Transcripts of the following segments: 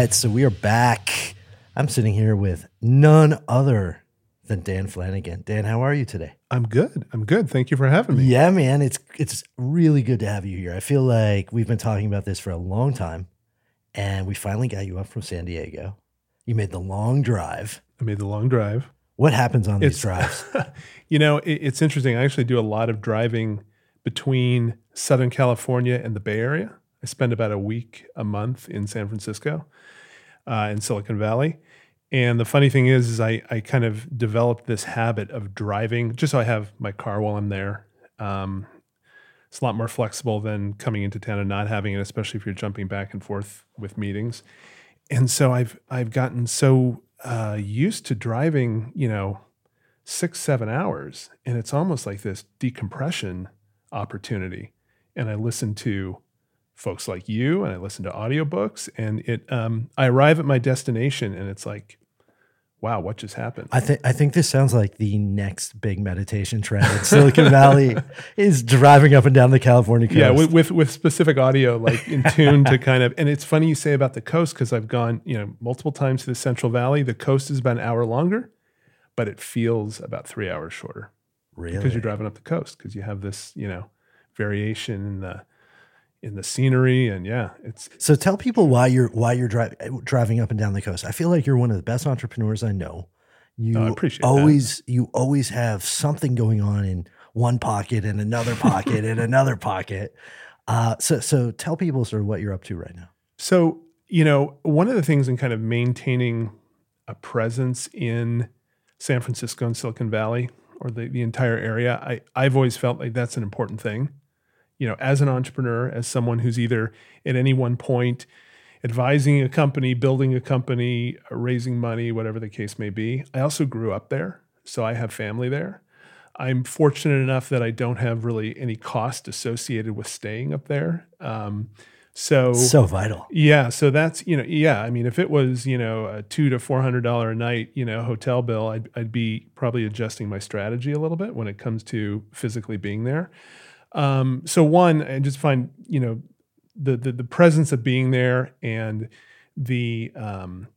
right, so we are back. I'm sitting here with none other than Dan Flanagan. Dan, how are you today? I'm good. I'm good. Thank you for having me. Yeah, man, it's it's really good to have you here. I feel like we've been talking about this for a long time, and we finally got you up from San Diego. You made the long drive. I made the long drive. What happens on these It's- drives? You know, it, it's interesting. I actually do a lot of driving between Southern California and the Bay Area. I spend about a week a month in San Francisco, uh, in Silicon Valley. And the funny thing is, is I, I kind of developed this habit of driving just so I have my car while I'm there. Um, it's a lot more flexible than coming into town and not having it, especially if you're jumping back and forth with meetings. And so I've I've gotten so uh, used to driving, you know, six seven hours, and it's almost like this decompression opportunity. And I listen to folks like you, and I listen to audiobooks, and it um, I arrive at my destination, and it's like, wow, what just happened? I think I think this sounds like the next big meditation trend in Silicon Valley is driving up and down the California coast. Yeah, with, with with specific audio, like in tune to kind of. And it's funny you say about the coast because I've gone, you know, multiple times to the Central Valley. The coast is about an hour longer, but it feels about three hours shorter really. because you're driving up the coast because you have this, you know, variation in the in the scenery and yeah, it's So tell people why you're why you're driving driving up and down the coast. I feel like you're one of the best entrepreneurs I know. You Oh, I appreciate that. always you always have something going on in one pocket and another pocket and another pocket. Uh, so so tell people sort of what you're up to right now. So, you know, one of the things in kind of maintaining a presence in San Francisco and Silicon Valley or the, the entire area, I, I've always felt like that's an important thing. You know, as an entrepreneur, as someone who's either at any one point advising a company, building a company, raising money, whatever the case may be, I also grew up there. So I have family there. I'm fortunate enough that I don't have really any cost associated with staying up there. Um, so, So vital. yeah, so that's you know, yeah. I mean, if it was you know a two to four hundred dollar a night you know hotel bill, I'd I'd be probably adjusting my strategy a little bit when it comes to physically being there. Um, so one, I just find you know the the, the presence of being there and the um,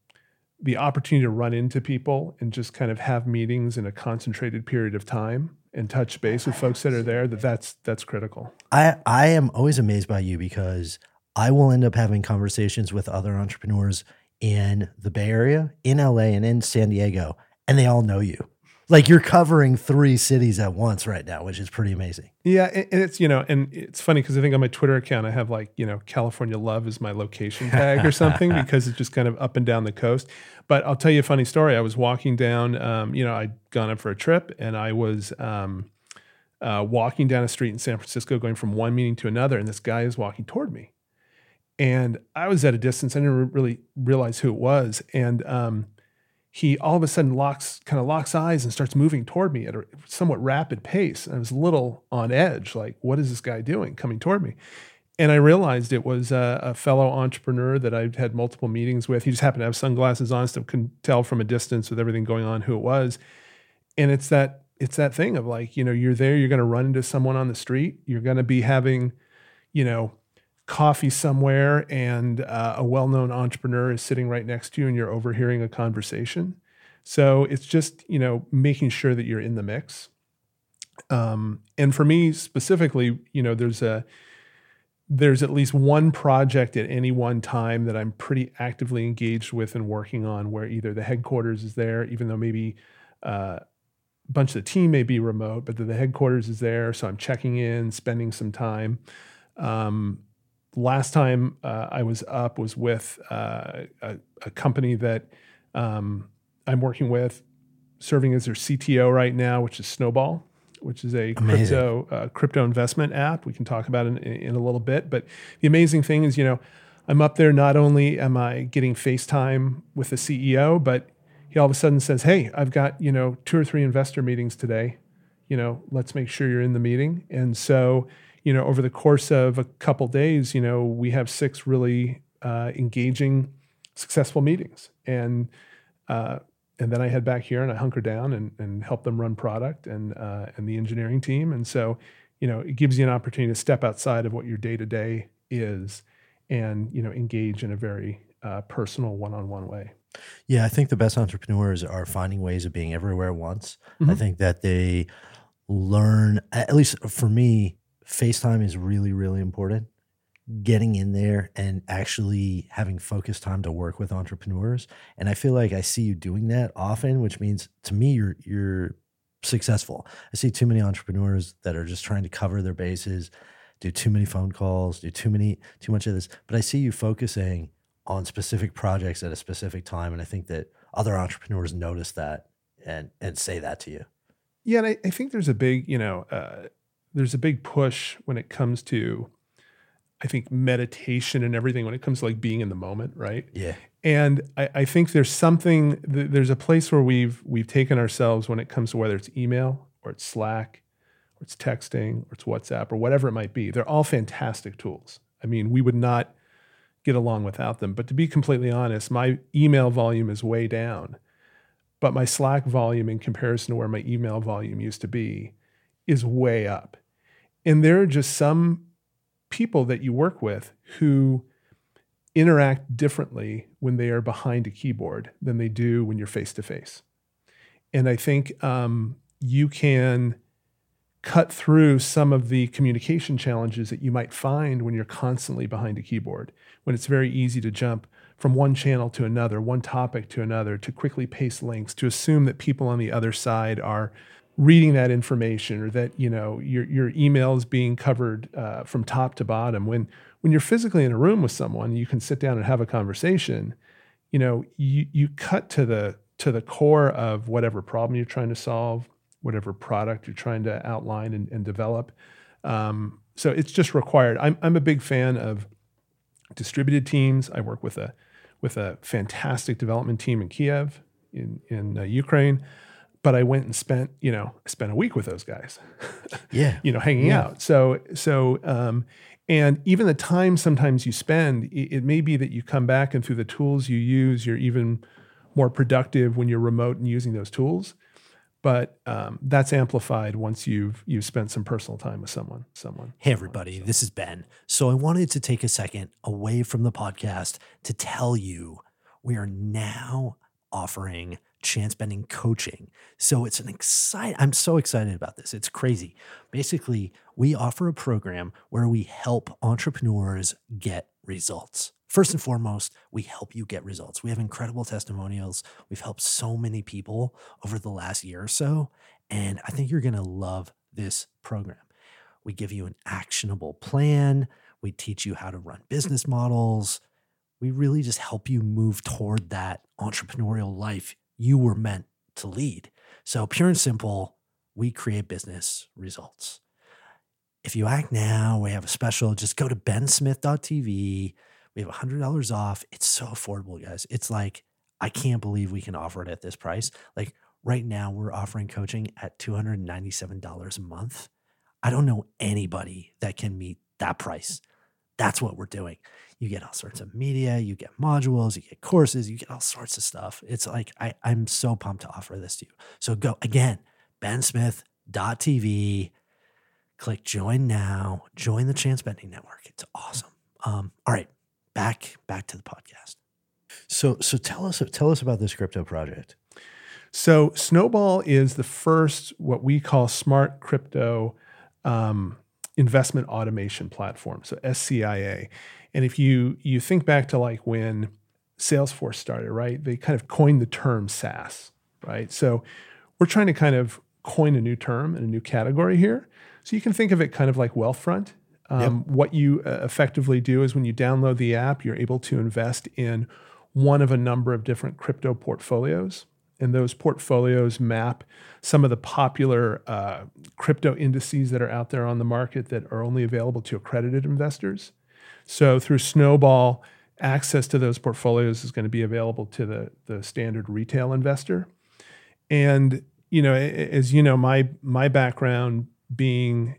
the opportunity to run into people and just kind of have meetings in a concentrated period of time and touch base with folks that are there that that's that's critical. I I am always amazed by you because I will end up having conversations with other entrepreneurs in the Bay Area, in LA, and in San Diego, and they all know you. Like you're covering three cities at once right now, which is pretty amazing. Yeah, and it's you know, and it's funny because I think on my Twitter account I have like you know California love is my location tag or something because it's just kind of up and down the coast. But I'll tell you a funny story. I was walking down, um, you know, I'd gone up for a trip, and I was um, uh, walking down a street in San Francisco, going from one meeting to another, and this guy is walking toward me, and I was at a distance. I didn't really realize who it was, and um, he all of a sudden locks kind of locks eyes and starts moving toward me at a somewhat rapid pace. And I was a little on edge, like, what is this guy doing coming toward me? And I realized it was a, a fellow entrepreneur that I'd had multiple meetings with. He just happened to have sunglasses on, so couldn't tell from a distance with everything going on who it was. And it's that it's that thing of like, you know, you're there, you're going to run into someone on the street, you're going to be having, you know, coffee somewhere and uh, a well-known entrepreneur is sitting right next to you and you're overhearing a conversation. So it's just you know making sure that you're in the mix. Um, and for me specifically you know there's a there's at least one project at any one time that i'm pretty actively engaged with and working on where either the headquarters is there even though maybe uh, a bunch of the team may be remote but the headquarters is there so i'm checking in spending some time. Um, last time uh, I was up was with uh, a, a company that um, I'm working with, serving as their CTO right now, which is Snowball, which is a Amazing. crypto uh, crypto investment app. We can talk about it in, in a little bit. But the amazing thing is, you know, I'm up there. Not only am I getting FaceTime with the CEO, but he all of a sudden says, "Hey, I've got you know two or three investor meetings today. You know, let's make sure you're in the meeting." And so you know, over the course of a couple days, you know, we have six really uh, engaging, successful meetings, and uh, and then I head back here and I hunker down and, and help them run product and uh, and the engineering team, and so you know, it gives you an opportunity to step outside of what your day to day is, and you know, engage in a very uh, personal one-on-one way. Yeah, I think the best entrepreneurs are finding ways of being everywhere at once. I think that they learn, at least for me, FaceTime is really, really important. Getting in there and actually having focused time to work with entrepreneurs. And I feel like I see you doing that often, which means to me you're you're successful. I see too many entrepreneurs that are just trying to cover their bases, do too many phone calls, do too many too much of this. But I see you focusing on specific projects at a specific time. And I think that other entrepreneurs notice that and and say that to you. Yeah, and I, I think there's a big, you know, uh, there's a big push when it comes to, I think meditation and everything when it comes to like being in the moment, right? Yeah. And I, I think there's something, th- there's a place where we've we've taken ourselves when it comes to whether it's email or it's Slack or it's texting or it's WhatsApp or whatever it might be. They're all fantastic tools. I mean, we would not get along without them. But to be completely honest, my email volume is way down, but my Slack volume in comparison to where my email volume used to be is way up. And there are just some people that you work with who interact differently when they are behind a keyboard than they do when you're face to face. And I think um, you can cut through some of the communication challenges that you might find when you're constantly behind a keyboard, when it's very easy to jump from one channel to another, one topic to another, to quickly paste links, to assume that people on the other side are reading that information or that you know your your email is being covered uh, from top to bottom. When when you're physically in a room with someone, you can sit down and have a conversation. You know, you you cut to the to the core of whatever problem you're trying to solve, whatever product you're trying to outline and, and develop. Um, so it's just required. I'm I'm a big fan of distributed teams. I work with a with a fantastic development team in Kiev in in uh, Ukraine but I went and spent, you know, I spent a week with those guys. Yeah. you know, hanging Yeah. out. So, so, um, and even the time sometimes you spend, it, it may be that you come back and through the tools you use, you're even more productive when you're remote and using those tools. But um, that's amplified once you've you've spent some personal time with someone. Someone. Hey, everybody, this is Ben. So I wanted to take a second away from the podcast to tell you we are now offering chance bending coaching. So it's an exciting, I'm so excited about this. It's crazy. Basically, we offer a program where we help entrepreneurs get results. First and foremost, we help you get results. We have incredible testimonials. We've helped so many people over the last year or so. And I think you're going to love this program. We give you an actionable plan. We teach you how to run business models. We really just help you move toward that entrepreneurial life you were meant to lead. So, pure and simple, we create business results. If you act now, we have a special. Just go to bensmith.tv. We have $100 off. It's so affordable, guys. It's like, I can't believe we can offer it at this price. Like, right now, we're offering coaching at $297 a month. I don't know anybody that can meet that price. That's what we're doing. You get all sorts of media, you get modules, you get courses, you get all sorts of stuff. It's like I, I'm so pumped to offer this to you. So go again, bensmith.tv, click join now, join the Chance Bending Network. It's awesome. Um, all right, back back to the podcast. So so tell us tell us about this crypto project. So Snowball is the first what we call smart crypto um, investment automation platform. So SCIA. And if you you think back to like when Salesforce started, right? They kind of coined the term SaaS, right? So we're trying to kind of coin a new term and a new category here. So you can think of it kind of like Wealthfront. Um, What you uh, effectively do is when you download the app, you're able to invest in one of a number of different crypto portfolios. And those portfolios map some of the popular uh, crypto indices that are out there on the market that are only available to accredited investors. So through Snowball, access to those portfolios is going to be available to the, the standard retail investor. And you know, as you know, my my background being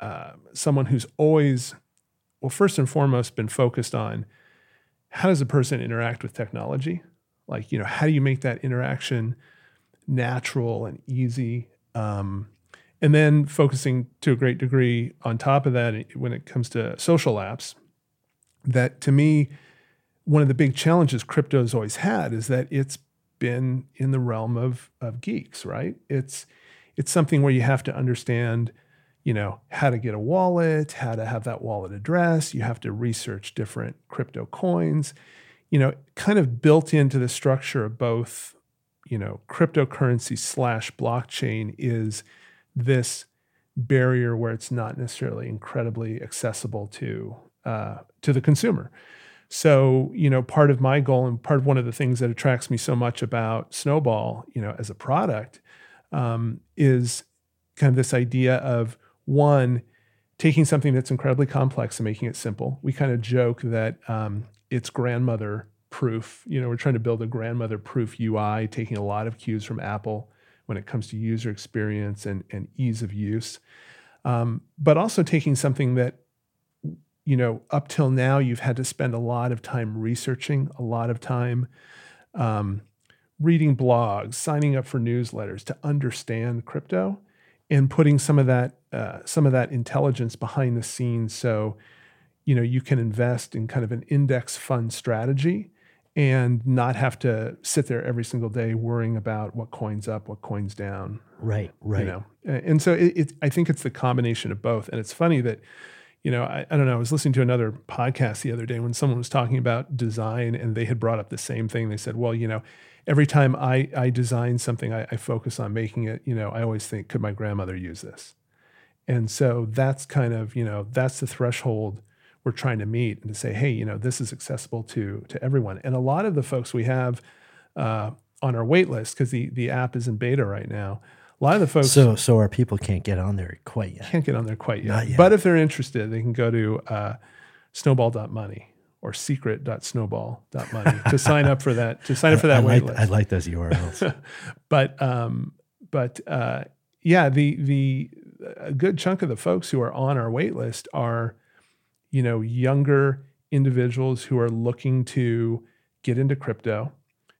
uh, someone who's always, well, first and foremost, been focused on how does a person interact with technology? Like, you know, how do you make that interaction natural and easy? Um, and then focusing to a great degree on top of that when it comes to social apps, that to me, one of the big challenges crypto's always had is that it's been in the realm of of geeks, right? It's it's something where you have to understand, you know, how to get a wallet, how to have that wallet address. You have to research different crypto coins. You know, kind of built into the structure of both, you know, cryptocurrency slash blockchain is this barrier where it's not necessarily incredibly accessible to uh, to the consumer. So, you know, part of my goal and part of one of the things that attracts me so much about Snowball, you know, as a product, um, is kind of this idea of one, taking something that's incredibly complex and making it simple. We kind of joke that um, it's grandmother proof. You know, we're trying to build a grandmother proof UI, taking a lot of cues from Apple when it comes to user experience and, and ease of use. Um, but also taking something that you know, up till now, you've had to spend a lot of time researching, a lot of time um, reading blogs, signing up for newsletters to understand crypto, and putting some of that uh, some of that intelligence behind the scenes. So, you know, you can invest in kind of an index fund strategy and not have to sit there every single day worrying about what coins up, what coins down. Right, right. You know, and so it, it, I think it's the combination of both. And it's funny that you know, I, I, don't know. I was listening to another podcast the other day when someone was talking about design and they had brought up the same thing. They said, well, you know, every time I, I design something, I, I focus on making it, you know, I always think, could my grandmother use this? And so that's kind of, you know, that's the threshold we're trying to meet and to say, hey, you know, this is accessible to to everyone. And a lot of the folks we have uh, on our wait list, because the the app is in beta right now, a lot of the folks so so our people can't get on there quite yet. Can't get on there quite yet. yet. But if they're interested, they can go to uh, snowball.money or secret.snowball.money to sign up for that to sign up for that I wait like, list. I like those URLs. but um, but uh, yeah, the the a good chunk of the folks who are on our wait list are, you know, younger individuals who are looking to get into crypto,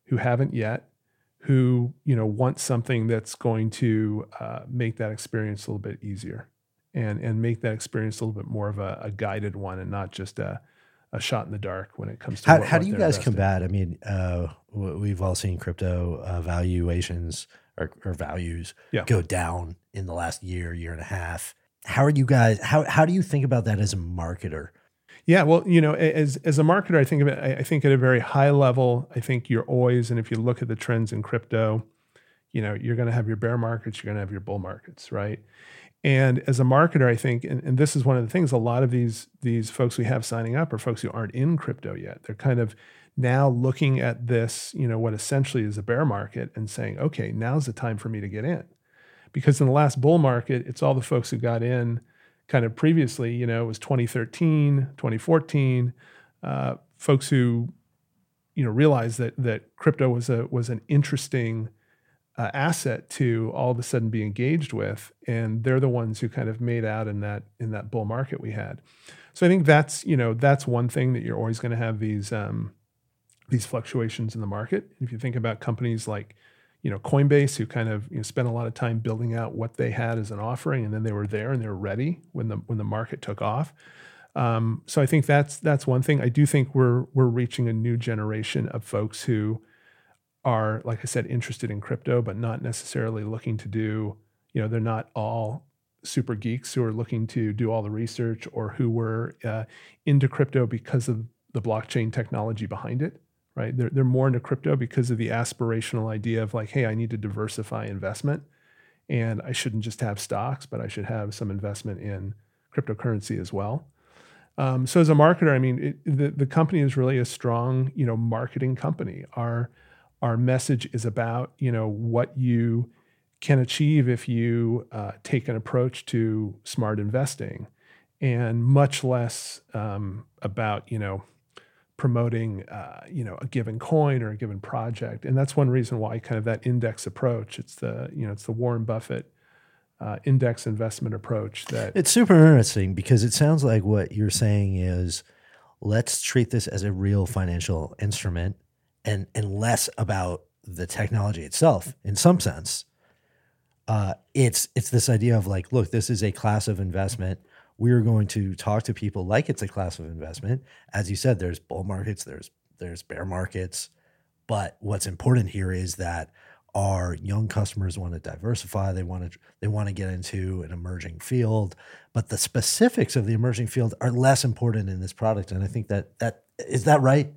who haven't yet, who you know want something that's going to uh, make that experience a little bit easier and and make that experience a little bit more of a, a guided one and not just a, a shot in the dark when it comes to how, how do you guys combat i mean uh, we've all seen crypto uh, valuations or, or values Yeah. go down in the last year year and a half how are you guys how, how do you think about that as a marketer Yeah, well, you know, as as a marketer, I think of it. I think at a very high level. I think you're always, and if you look at the trends in crypto, you know, you're going to have your bear markets, you're going to have your bull markets, right? And as a marketer, I think, and, and this is one of the things, a lot of these these folks we have signing up are folks who aren't in crypto yet. They're kind of now looking at this, you know, what essentially is a bear market, and saying, okay, now's the time for me to get in, because in the last bull market, it's all the folks who got in kind of previously, you know, it was 2013, 2014, uh, folks who, you know, realized that that crypto was a was an interesting uh, asset to all of a sudden be engaged with, and they're the ones who kind of made out in that in that bull market we had. So I think that's you know that's one thing that you're always going to have these um, these fluctuations in the market. If you think about companies like you know Coinbase, who kind of you know, spent a lot of time building out what they had as an offering, and then they were there and they were ready when the when the market took off. Um, so I think that's that's one thing. I do think we're we're reaching a new generation of folks who are, like I said, interested in crypto, but not necessarily looking to do. You know, they're not all super geeks who are looking to do all the research or who were uh, into crypto because of the blockchain technology behind it right? They're, they're more into crypto because of the aspirational idea of like, hey, I need to diversify investment and I shouldn't just have stocks, but I should have some investment in cryptocurrency as well. Um, so as a marketer, I mean, it, the, the company is really a strong, you know, marketing company. Our, our message is about, you know, what you can achieve if you uh, take an approach to smart investing and much less um, about, you know, promoting uh, you know a given coin or a given project and that's one reason why kind of that index approach it's the you know it's the warren buffett uh, index investment approach that It's super interesting because it sounds like what you're saying is let's treat this as a real financial instrument and and less about the technology itself in some sense. Uh, it's it's this idea of like, look, this is a class of investment. We're going to talk to people like it's a class of investment. As you said, there's bull markets, there's there's bear markets. But what's important here is that our young customers want to diversify. They want to they want to get into an emerging field, but the specifics of the emerging field are less important in this product. And I think that that is that right.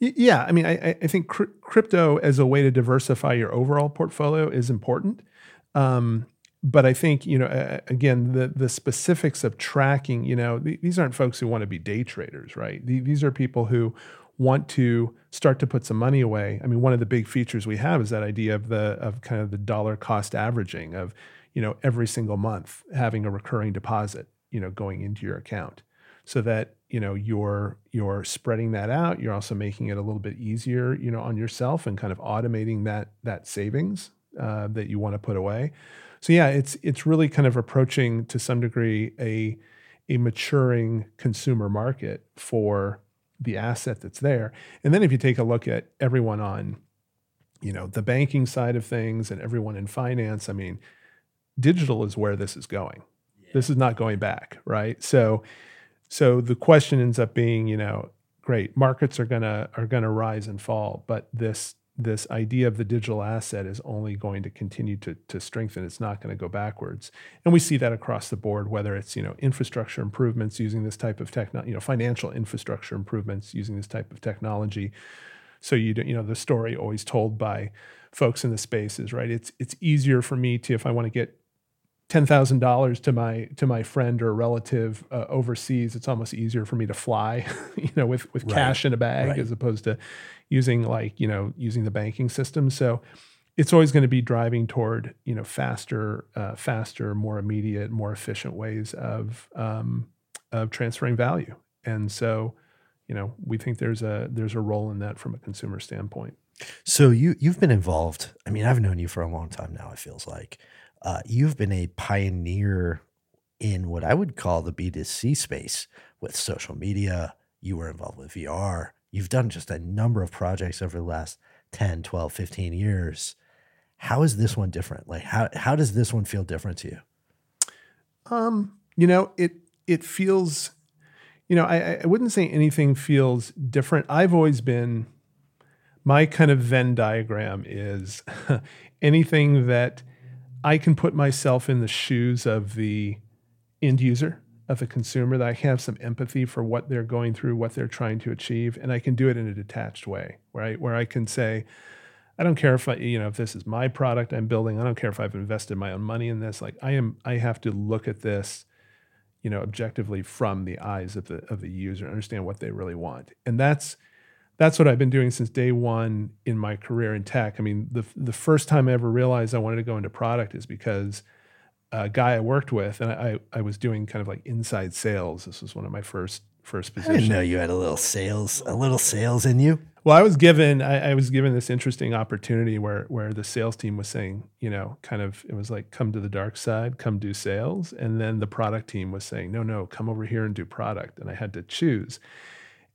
Yeah, I mean, I, I think crypto as a way to diversify your overall portfolio is important. Um, but I think you know, again, the the specifics of tracking. You know, th- these aren't folks who want to be day traders, right? Th- these are people who want to start to put some money away. I mean, one of the big features we have is that idea of the of kind of the dollar cost averaging of, you know, every single month having a recurring deposit, you know, going into your account. So that, you know, you're you're spreading that out, you're also making it a little bit easier, you know, on yourself and kind of automating that that savings uh, that you want to put away. So yeah, it's it's really kind of approaching to some degree a a maturing consumer market for the asset that's there. And then if you take a look at everyone on, you know, the banking side of things and everyone in finance, I mean, digital is where this is going. Yeah. This is not going back, right? So so the question ends up being, you know, great, markets are going to are going to rise and fall, but this this idea of the digital asset is only going to continue to, to strengthen. It's not going to go backwards. And we see that across the board, whether it's, you know, infrastructure improvements using this type of technology, you know, financial infrastructure improvements using this type of technology. So you you know, the story always told by folks in the space is right. It's it's easier for me to if I want to get ten thousand dollars to my to my friend or relative uh, overseas, it's almost easier for me to fly, you know, with with right. cash in a bag right. as opposed to using like you know using the banking system. So it's always going to be driving toward you know faster, uh, faster, more immediate, more efficient ways of um, of transferring value. And so, you know, we think there's a there's a role in that from a consumer standpoint. So you you've been involved. I mean, I've known you for a long time now. It feels like uh, you've been a pioneer in what I would call the B2C space with social media. You were involved with VR. You've done just a number of projects over the last 10, 12, 15 years. How is this one different? Like how how does this one feel different to you? Um, you know, it it feels, you know, I, I wouldn't say anything feels different. I've always been my kind of Venn diagram is anything that I can put myself in the shoes of the end user, of the consumer, that I have some empathy for what they're going through, what they're trying to achieve, and I can do it in a detached way, right? Where I can say, I don't care if I, you know, if this is my product I'm building. I don't care if I've invested my own money in this. Like I am, I have to look at this, you know, objectively from the eyes of the of the user, understand what they really want, and that's that's what I've been doing since day one in my career in tech. I mean, the the first time I ever realized I wanted to go into product is because a guy I worked with, and I I was doing kind of like inside sales. This was one of my first first positions. I didn't know you had a little sales, a little sales in you. Well, I was given I, I, was given this interesting opportunity where where the sales team was saying, you know, kind of it was like come to the dark side, come do sales, and then the product team was saying, no, no, come over here and do product, and I had to choose.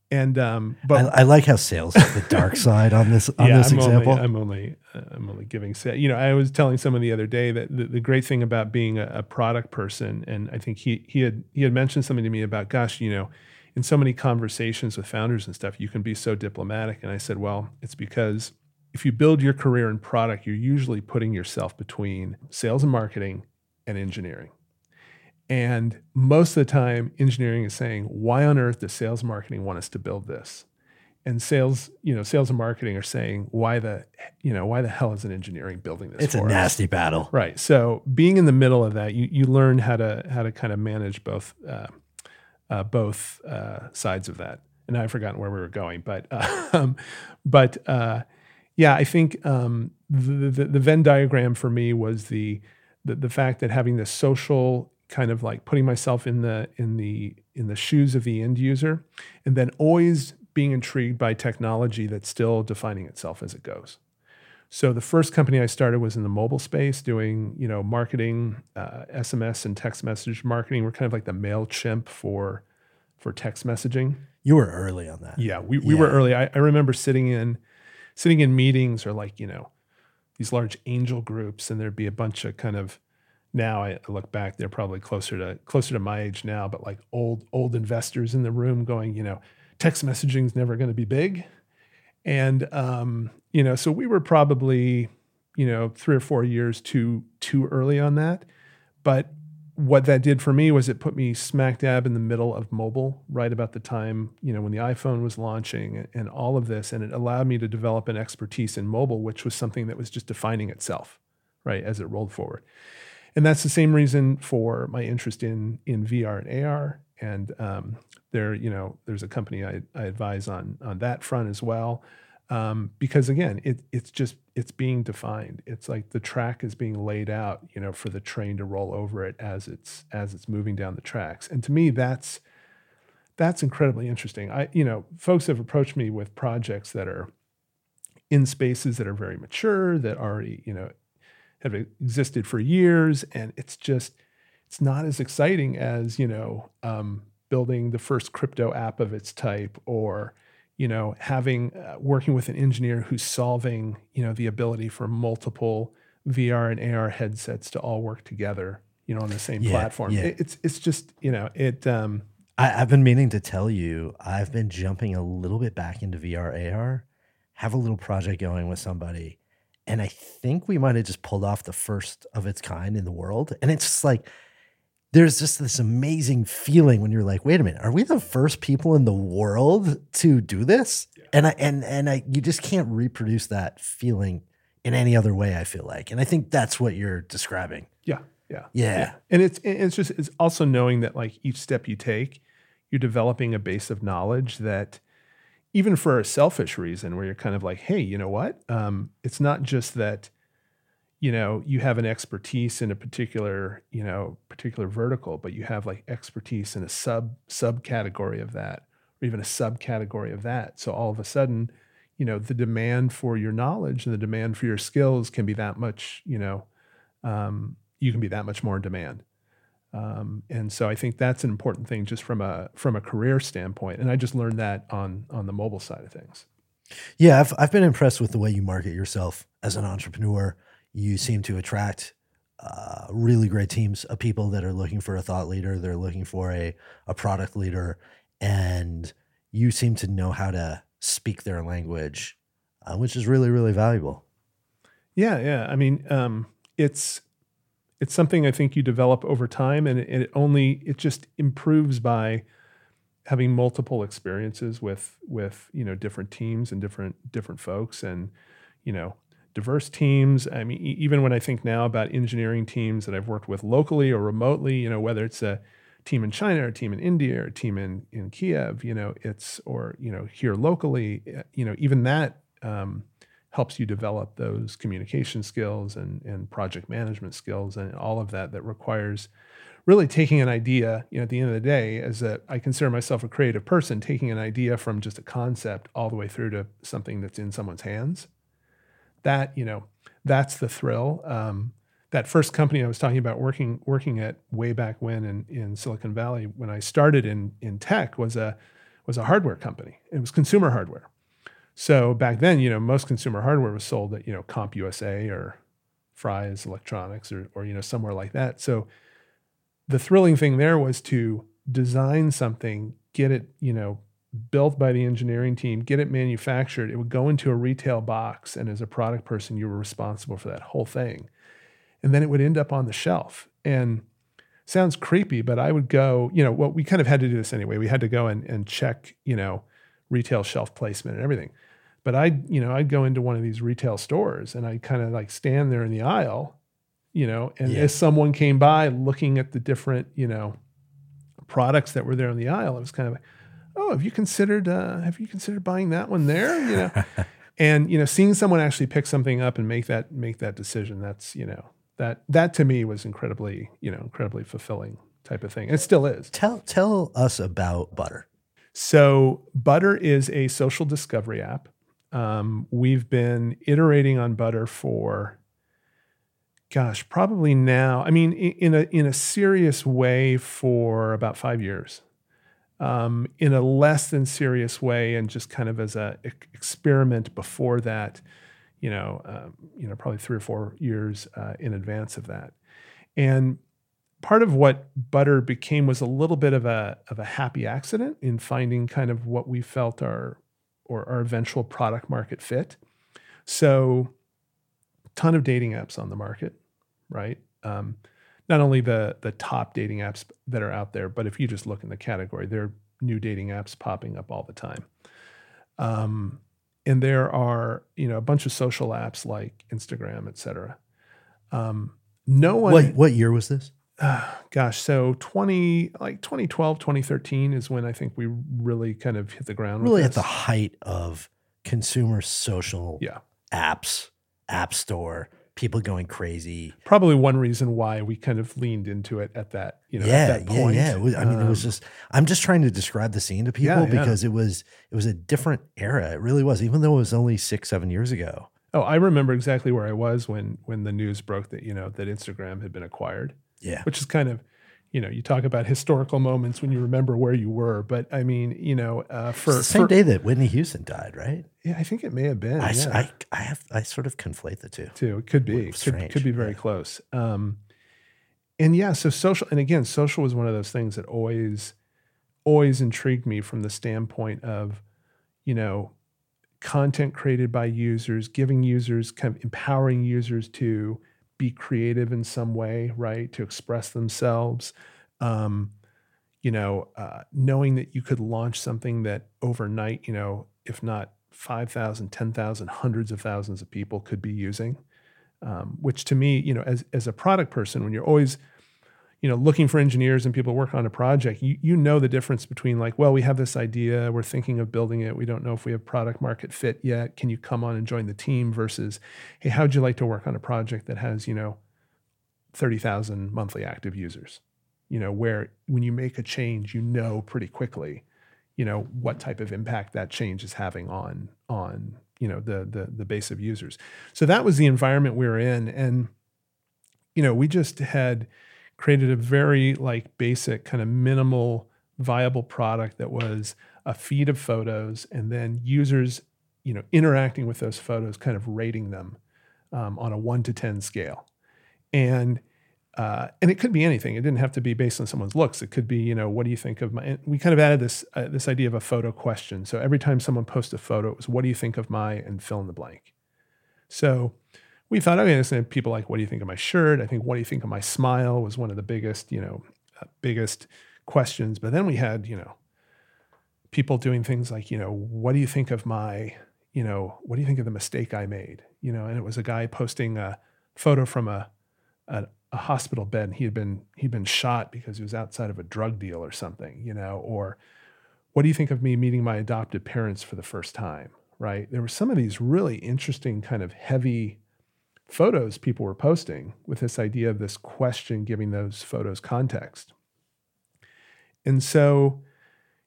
And um, but I, I, like how sales is the dark side on this on yeah, this I'm example. Only, I'm only uh, I'm only giving you know I was telling someone the other day that the, the great thing about being a, a, product person, and I think he he had he had mentioned something to me about gosh you know in so many conversations with founders and stuff you can be so diplomatic, and I said well it's because if you build your career in product you're usually putting yourself between sales and marketing and engineering and most of the time, engineering is saying, why on earth does sales marketing want us to build this? And sales, you know, sales and marketing are saying, why the, you know, why the hell is an engineering building this? It's a nasty battle, right? So being in the middle of that, you you learn how to how to kind of manage both uh, uh, both uh, sides of that. And I've forgotten where we were going, but um, but uh, yeah, I think um, the, the the Venn diagram for me was the the, the fact that having this social kind of like putting myself in the in the in the shoes of the end user and then always being intrigued by technology that's still defining itself as it goes. So the first company i started was in the mobile space doing you know marketing uh, sms and text message marketing. We're kind of like the mailchimp for for text messaging. You were early on that. Yeah we, we yeah. were early. I, I remember sitting in sitting in meetings or like you know these large angel groups and there'd be a bunch of kind of now I look back, they're probably closer to closer to my age now, but like old old investors in the room going, you know, text messaging is never going to be big, And um, you know, so we were probably, you know, three or four years too too early on that. But what that did for me was it put me smack dab in the middle of mobile, right about the time, you know, when the iPhone was launching and all of this. And it allowed me to develop an expertise in mobile, which was something that was just defining itself, right, as it rolled forward. And that's the same reason for my interest in in VR and AR. And um, there, you know, there's a company I, I advise on on that front as well um, because again, it, it's just it's being defined. It's like the track is being laid out, you know, for the train to roll over it as it's as it's moving down the tracks. And to me, that's that's incredibly interesting. I, you know, folks have approached me with projects that are in spaces that are very mature, that already, you know, have existed for years, and it's just it's not as exciting as you know um, building the first crypto app of its type or you know, having uh, working with an engineer who's solving, you know, the ability for multiple VR and AR headsets to all work together, you know, on the same Yeah, platform. yeah. It, it's it's just, you know, it um I, I've been meaning to tell you, I've been jumping a little bit back into VR AR, have a little project going with somebody. And I think we might have just pulled off the first of its kind in the world. And it's just like, there's just this amazing feeling when you're like, wait a minute, are we the first people in the world to do this? And I and and I you just can't reproduce that feeling in any other way, I feel like. And I think that's what you're describing. yeah, yeah. Yeah. And it's and it's just it's also knowing that like each step you take, you're developing a base of knowledge that even for a selfish reason where you're kind of like, hey, you know what? Um, it's not just that, you know, you have an expertise in a particular, you know, particular vertical, but you have like expertise in a sub subcategory of that, or even a subcategory of that. So all of a sudden, you know, the demand for your knowledge and the demand for your skills can be that much, you know, um, you can be that much more in demand. Um, and so I think that's an important thing just from a from a career standpoint. And I just learned that on on the mobile side of things. Yeah, I've I've been impressed with the way you market yourself as an entrepreneur. You seem to attract uh, really great teams of people that are looking for a thought leader. They're looking for a a product leader, and you seem to know how to speak their language, uh, which is really really valuable. Yeah, yeah. I mean, um, it's it's something I think you develop over time, and it, it only it just improves by having multiple experiences with with you know different teams and different different folks, and you know diverse teams. I mean, even when I think now about engineering teams that I've worked with locally or remotely, you know, whether it's a team in China or a team in India or a team in in Kiev, you know, it's or you know here locally, uh, you know, even that. Um, helps you develop those communication skills and, and project management skills and all of that that requires really taking an idea you know at the end of the day as a i consider myself a creative person taking an idea from just a concept all the way through to something that's in someone's hands. That you know that's the thrill. Um, that first company i was talking about working working at way back when in, in silicon valley when i started in in tech was a was a hardware company. It was consumer hardware so back then, you know, most consumer hardware was sold at, you know, CompUSA or Fry's Electronics or, or, you know, somewhere like that. So the thrilling thing there was to design something, get it, you know, built by the engineering team, get it manufactured. It would go into a retail box. And as a product person, you were responsible for that whole thing. And then it would end up on the shelf. And sounds creepy, but I would go, you know, well, we kind of had to do this anyway. We had to go and, and check, you know, retail shelf placement and everything. But I'd, you know, I'd go into one of these retail stores and I'd kind of like stand there in the aisle, you know, and Yeah. as someone came by looking at the different, you know, products that were there in the aisle, it was kind of like, oh, have you considered, uh, have you considered buying that one there? You know, and you know, seeing someone actually pick something up and make that make that decision, that's you know, that that to me was incredibly, you know, incredibly fulfilling type of thing. It still is. Tell tell us about Butter. So, Butter is a social discovery app. Um, we've been iterating on Butter for, gosh, probably now. I mean, in a in a serious way for about five years. Um, in a less than serious way, and just kind of as a e- experiment before that, you know, um, you know, probably three or four years uh, in advance of that, and part of what butter became was a little bit of a of a happy accident in finding kind of what we felt our or our eventual product market fit. So, ton of dating apps on the market, right? Um, not only the the top dating apps that are out there, but if you just look in the category, there are new dating apps popping up all the time. Um, and there are you know a bunch of social apps like Instagram, et cetera. Um, no one. What what year was this? Uh, gosh, so 20 like 2012, 2013 is when I think we really kind of hit the ground. Really at the height of consumer social yeah. apps, app store, people going crazy. Probably one reason why we kind of leaned into it at that, you know, yeah, at that yeah, point. yeah. Was- I mean, it was Um, just. I'm just trying to describe the scene to people Yeah, yeah. because it was it was a different era. It really was, even though it was only six, seven years ago. Oh, I remember exactly where I was when when the news broke that, you know, that Instagram had been acquired. Yeah, which is kind of you know you talk about historical moments when you remember where you were but i mean you know uh, for, it's the same for- day that Whitney Houston died, right? yeah i think it may have been I, yeah, I, I have I sort of conflate the two. too it could be could, could be very yeah. close um and yeah so social and again social was one of those things that always always intrigued me from the standpoint of you know content created by users giving users kind of empowering users to be creative in some way right to express themselves. Um, you know uh, knowing that you could launch something that overnight you know if not 5000 10000 hundreds of thousands of people could be using um, which to me you know as, as a product person when you're always you know looking for engineers and people work on a project you, you know the difference between like well we have this idea we're thinking of building it we don't know if we have product market fit yet can you come on and join the team versus hey how'd you like to work on a project that has you know 30000 monthly active users? You know where when you make a change you know pretty quickly you know what type of impact that change is having on on you know the the the base of users. So that was the environment we were in and you know we just had created a very like basic kind of minimal viable product that was a feed of photos and then users you know interacting with those photos kind of rating them um, on a 1 to 10 scale and uh, and it could be anything. It didn't have to be based on someone's looks. It could be, you know, what do you think of my? And we kind of added this uh, this idea of a photo question. So every time someone posts a photo, it was, "What do you think of my?" and fill in the blank. So we thought, okay, this and people like, "What do you think of my shirt?" I think, "What do you think of my smile?" was one of the biggest, you know, uh, biggest questions. But then we had, you know, people doing things like, you know, "What do you think of my?" You know, "What do you think of the mistake I made?" You know, and it was a guy posting a photo from a a, a hospital bed and he had been he'd been shot because he was outside of a drug deal or something, you know, or what do you think of me meeting my adopted parents for the first time? Right. There were some of these really interesting kind of heavy photos people were posting with this idea of this question giving those photos context. And so,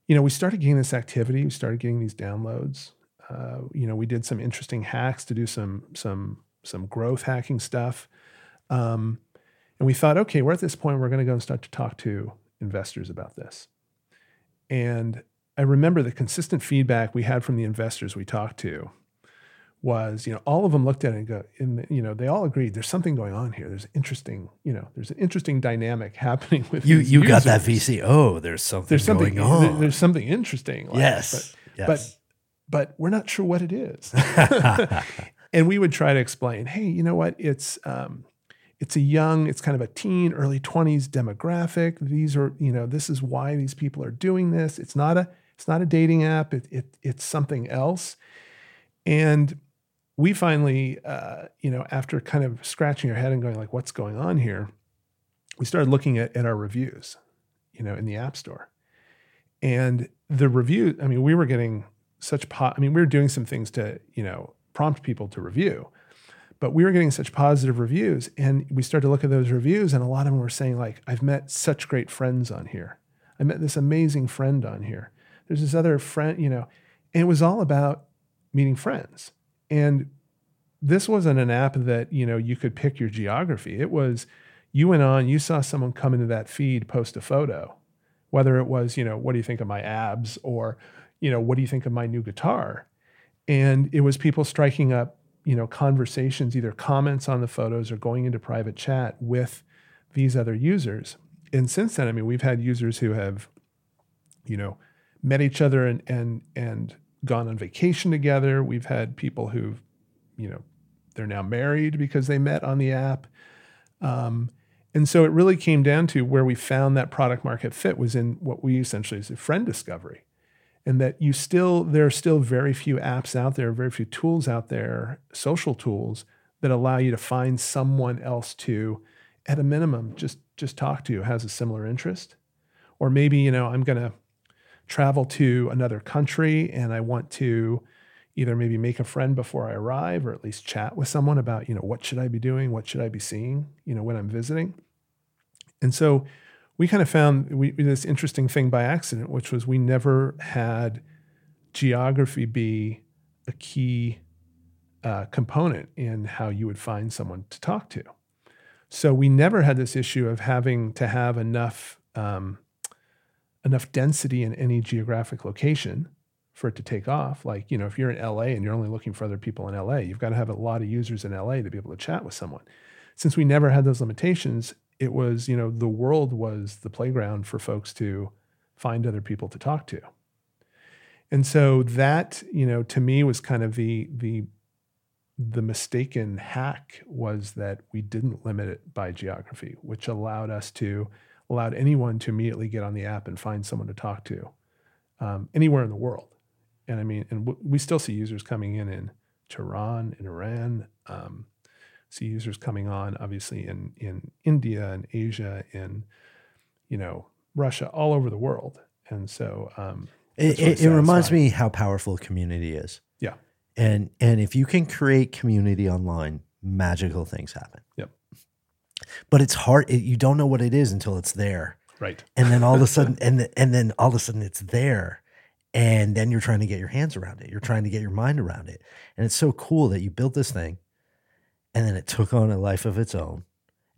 you know, we started getting this activity, we started getting these downloads. Uh, you know, we did some interesting hacks to do some some some growth hacking stuff. Um, and we thought, okay, we're at this point, we're going to go and start to talk to investors about this. And I remember the consistent feedback we had from the investors we talked to was, you know, all of them looked at it and go, and, you know, they all agreed there's something going on here. There's interesting, you know, there's an interesting dynamic happening with You you got that users. VC. Oh, there's something There's something, going on. there- there's something interesting. like, yes. but- yes. but we're not sure what it is. and we would try to explain, hey, you know what? It's um, it's a young, it's kind of a teen, early 20s demographic. These are, you know, this is why these people are doing this. It's not a, it's not a dating app. It, it it's something else. And we finally, uh, you know, after kind of scratching our head and going like, what's going on here? We started looking at, at our reviews, you know, in the app store. And the review, I mean, we were getting such, po- I mean, we were doing some things to, you know, prompt people to review but we were getting such positive reviews and we started to look at those reviews and a lot of them were saying like i've met such great friends on here i met this amazing friend on here there's this other friend you know and it was all about meeting friends and this wasn't an app that you know you could pick your geography. It was you went on you saw someone come into that feed post a photo whether it was you know what do you think of my abs or you know what do you think of my new guitar? And it was people striking up you know conversations either comments on the photos or going into private chat with these other users. And since then i mean we've had users who have you know met each other and and and gone on vacation together. We've had people who've, you know, they're now married because they met on the app. Um, and so it really came down to where we found that product market fit was in what we essentially is a friend discovery. And that you still, there are still very few apps out there, very few tools out there, social tools that allow you to find someone else to, at a minimum, just just talk to who has a similar interest. Or maybe, you know, I'm gonna travel to another country and I want to either maybe make a friend before I arrive or at least chat with someone about, you know, what should I be doing? What should I be seeing, you know, when I'm visiting? And so we kind of found we, this interesting thing by accident, which was we never had geography be a key uh, component in how you would find someone to talk to. So we never had this issue of having to have enough um, enough density in any geographic location for it to take off. Like, you know, if you're in LA and you're only looking for other people in LA, you've got to have a lot of users in LA to be able to chat with someone. Since we never had those limitations, it was, you know, the world was the playground for folks to find other people to talk to. And so that, you know, to me was kind of the the the mistaken hack was that we didn't limit it by geography, which allowed us to allowed anyone to immediately get on the app and find someone to talk to um, anywhere in the world. And I mean, and w- we still see users coming in in Tehran, in Iran. Um, see users coming on, obviously in in India and Asia, in you know Russia, all over the world. And so um, it, really it, it reminds me how powerful community is. Yeah. And and if you can create community online, magical things happen. Yep. But it's hard. It, you don't know what it is until it's there, right, and then all of a sudden, and th- and then all of a sudden it's there, and then you're trying to get your hands around it. You're trying to get your mind around it, and it's so cool that you built this thing, and then it took on a life of its own,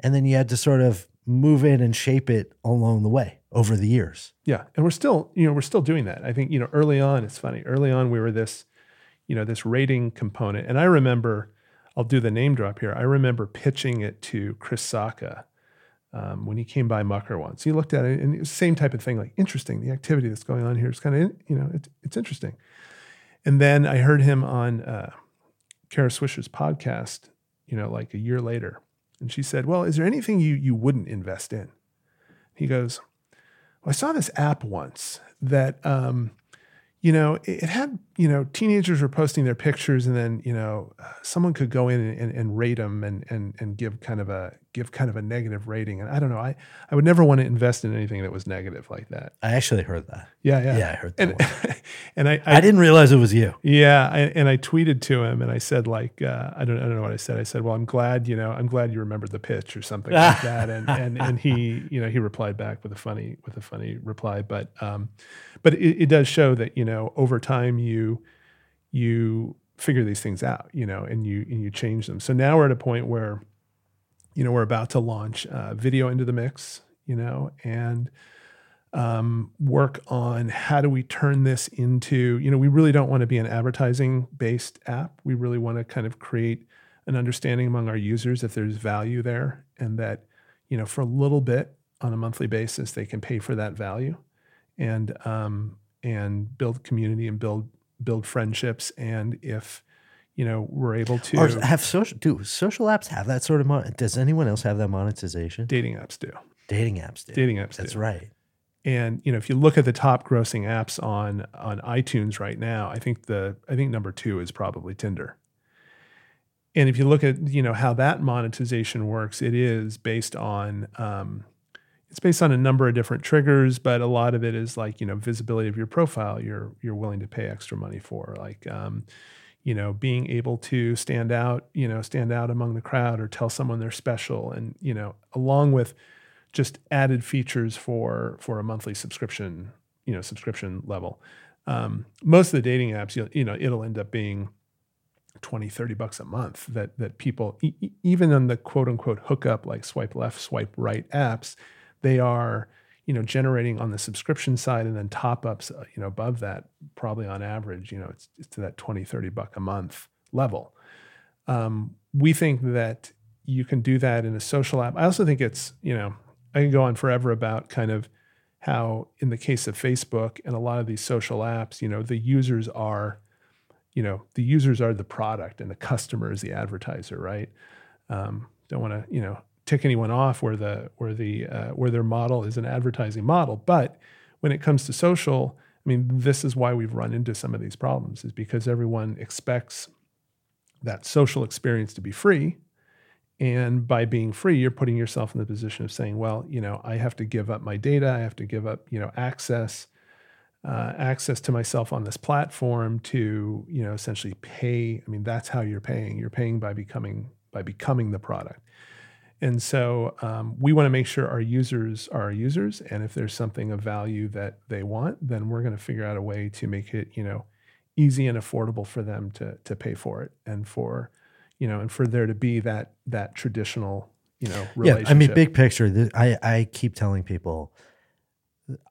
and then you had to sort of move it and shape it along the way over the years. yeah, and we're still you know we're still doing that. I think you know early on it's funny. Early on we were this you know this rating component, and I remember I'll do the name drop here. I remember pitching it to Chris Sacca. Um, when he came by Mucker once, he looked at it and it same type of thing, like interesting. The activity that's going on here is kind of, you know, it, it's interesting. And then I heard him on uh, Kara Swisher's podcast, you know, like a year later, and she said, "Well, is there anything you you wouldn't invest in?" He goes, well, "I saw this app once that, um, you know, it, had, you know, teenagers were posting their pictures, and then, you know, someone could go in and, and, and rate them and and and give kind of a give kind of a negative rating. And I don't know, I I would never want to invest in anything that was negative like that. I actually heard that. Yeah, yeah, Yeah, I heard that. And and I, I didn't realize it was you. yeah, I, and I tweeted to him and I said like uh, I don't I don't know what I said. I said, "Well, I'm glad, you know, I'm glad you remembered the pitch or something like that." And and and he, you know, he replied back with a funny with a funny reply, but um but it, it does show that, you know, over time you you figure these things out, you know, and you and you change them. So now we're at a point where you know, we're about to launch uh, video into the mix, you know, and um, work on how do we turn this into, you know, we really don't want to be an advertising based app. We really want to kind of create an understanding among our users that there's value there and that, you know, for a little bit on a monthly basis, they can pay for that value and, um, and build community and build, build friendships. And if, you know, we're able to Or have social do social apps have that sort of mon- does anyone else have that monetization? dating apps do. Dating apps do. Dating apps That's do. right. And you know, if you look at the top grossing apps on on iTunes right now, I think the I think number two is probably Tinder. And if you look at you know how that monetization works, it is based on um, it's based on a number of different triggers, but a lot of it is like you know visibility of your profile. You're you're willing to pay extra money for like um, you know being able to stand out you know stand out among the crowd or tell someone they're special, and you know along with just added features for for a monthly subscription you know subscription level. Um, most of the dating apps you you know it'll end up being 20 30 bucks a month that that people e- even on the quote unquote hookup like swipe left swipe right apps they are you know generating on the subscription side and then top ups uh, you know above that probably on average you know it's, it's to that 20 30 buck a month level um, we think that you can do that in a social app i also think it's you know I can go on forever about kind of how in the case of Facebook and a lot of these social apps, you know, the users are, you know, the users are the product and the customer is the advertiser, right? Um, don't want to, you know, tick anyone off where the where the uh, where their model is an advertising model, but when it comes to social, I mean, this is why we've run into some of these problems, is because everyone expects that social experience to be free. And by being free, you're putting yourself in the position of saying, well, you know, I have to give up my data, I have to give up, you know, access, uh, access to myself on this platform to, you know, essentially pay. I mean, that's how you're paying. You're paying by becoming by becoming the product. And so um, we want to make sure our users are our users, and if there's something of value that they want, then we're going to figure out a way to make it, you know, easy and affordable for them to to pay for it, and for, you know, and for there to be that that traditional, you know, relationship. Yeah, I mean, big picture. th- I, I keep telling people,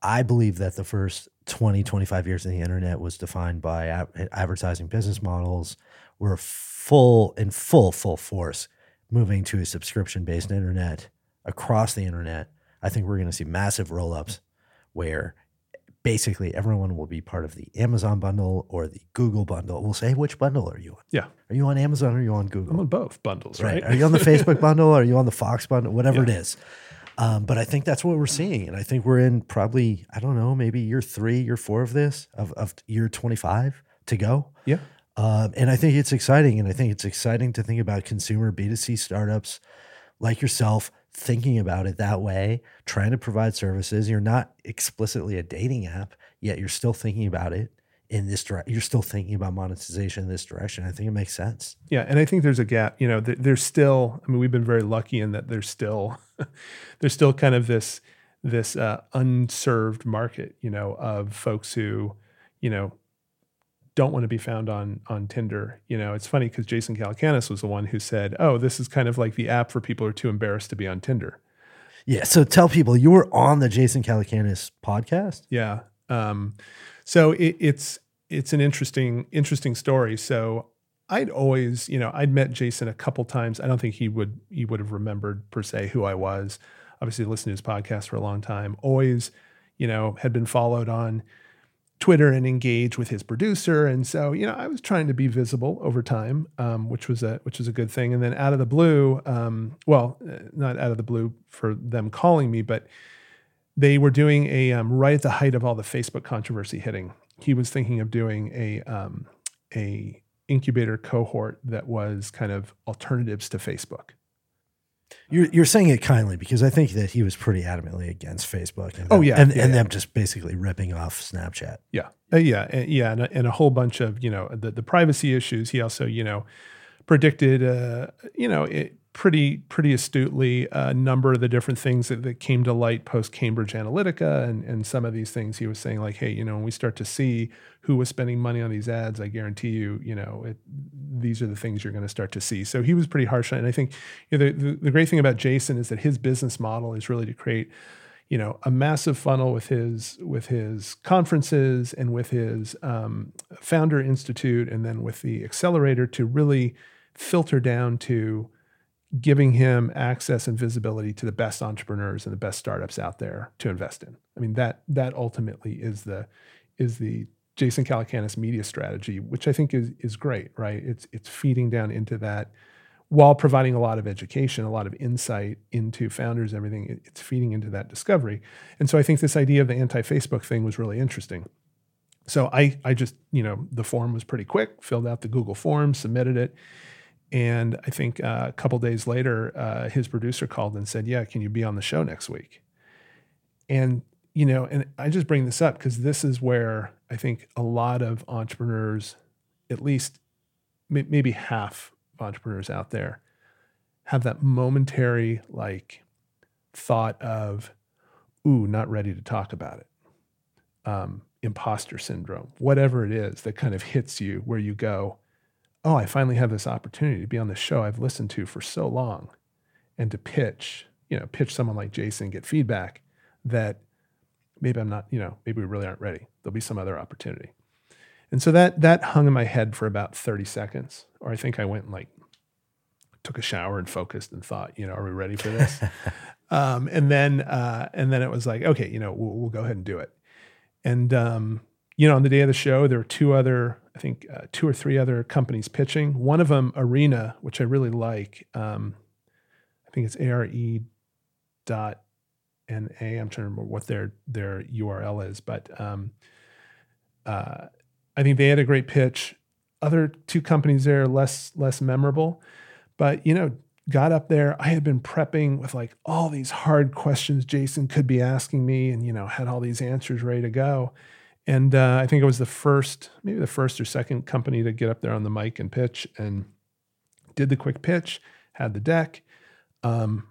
I believe that the first 20, 25 years of the internet was defined by ad- advertising business models. We're full in full, full force moving to a subscription based internet across the internet. I think we're going to see massive roll ups where basically everyone will be part of the Amazon bundle or the Google bundle. We'll say, which bundle are you on? Yeah. Are you on Amazon or are you on Google? I'm on both bundles, right? Are you on the Facebook bundle? Are you on the Fox bundle? Whatever it is. Um, but I think that's what we're seeing. And I think we're in probably, I don't know, maybe year three, year four of this, of, of year 25 to go. yeah. Um, and I think it's exciting. And I think it's exciting to think about consumer B2C startups like yourself thinking about it that way, trying to provide services. You're not explicitly a dating app, yet you're still thinking about it in this direction. You're still thinking about monetization in this direction. I think it makes sense. Yeah, and I think there's a gap. You know, th- there's still. I mean, we've been very lucky in that there's still, there's still kind of this this uh, unserved market. You know, of folks who, you know, don't want to be found on on Tinder. You know, it's funny because Jason Calacanis was the one who said, "Oh, this is kind of like the app for people who are too embarrassed to be on Tinder." Yeah. So tell people you were on the Jason Calacanis podcast. Yeah. Um, so it, it's it's an interesting interesting story. So I'd always, you know, I'd met Jason a couple times. I don't think he would he would have remembered per se who I was. Obviously, listened to his podcast for a long time. Always, you know, had been followed on Twitter and engage with his producer, and so you know, I was trying to be visible over time, um, which was a which was a good thing. And then out of the blue, um, well, uh, not out of the blue for them calling me, but they were doing a um, right at the height of all the Facebook controversy hitting. He was thinking of doing a um, a incubator cohort that was kind of alternatives to Facebook. You're, you're saying it kindly because I think that he was pretty adamantly against Facebook. And Oh, them- yeah, and, yeah, and yeah. them just basically ripping off Snapchat. Yeah, uh, yeah, and, yeah, and a, and a whole bunch of you know the the privacy issues. He also you know predicted uh, you know it pretty pretty astutely a number of the different things that, that came to light post Cambridge Analytica and and some of these things. He was saying like, hey, you know, when we start to see who was spending money on these ads, I guarantee you, you know, it, these are the things you're going to start to see. So he was pretty harsh. And I think you know, the, the the great thing about Jason is that his business model is really to create you know a massive funnel with his with his conferences and with his um, founder institute and then with the accelerator to really filter down to giving him access and visibility to the best entrepreneurs and the best startups out there to invest in i mean that that ultimately is the is the jason calacanis media strategy which i think is is great right it's it's feeding down into that while providing a lot of education, a lot of insight into founders, everything, it- it's feeding into that discovery. And so I think this idea of the anti-Facebook thing was really interesting. So I, I just, you know, the form was pretty quick, filled out the Google form, submitted it. And I think uh, a couple days later, uh, his producer called and said, yeah, can you be on the show next week? And, you know, and I just bring this up because this is where I think a lot of entrepreneurs, at least may- maybe half of entrepreneurs out there, have that momentary like thought of, ooh, not ready to talk about it. Um, imposter syndrome, whatever it is that kind of hits you where you go, oh, I finally have this opportunity to be on the show I've listened to for so long and to pitch, you know, pitch someone like Jason, get feedback that maybe I'm not, you know, maybe we really aren't ready. There'll be some other opportunity. And so that that hung in my head for about 30 seconds, or I think I went and like took a shower and focused and thought, you know, are we ready for this? um, and then uh, and then it was like, okay, you know, we'll, we'll go ahead and do it. And um, you know, on the day of the show, there were two other, I think, uh, two or three other companies pitching. One of them, Arena, which I really like. Um, I think it's ARE dot NA. I'm trying to remember what their their URL is, but um, uh, I think they had a great pitch. Other two companies there less less memorable, but you know, got up there. I had been prepping with like all these hard questions Jason could be asking me, and you know, had all these answers ready to go. And uh, I think it was the first, maybe the first or second company to get up there on the mic and pitch, and did the quick pitch, had the deck. Um,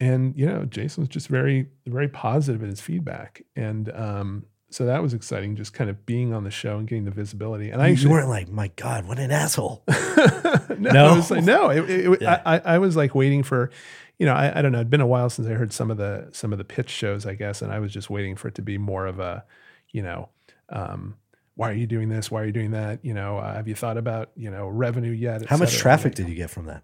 and you know jason was just very very positive in his feedback and um, so that was exciting just kind of being on the show and getting the visibility and i you actually, weren't like, my God, what an asshole. no, No? I was like, no it, it, it- Yeah. I, I was like waiting for you know I, I don't know it'd been a while since i heard some of the some of the pitch shows i guess and i was just waiting for it to be more of a you know um, why are you doing this why are you doing that you know uh, have you thought about you know revenue yet How much traffic did you get from that?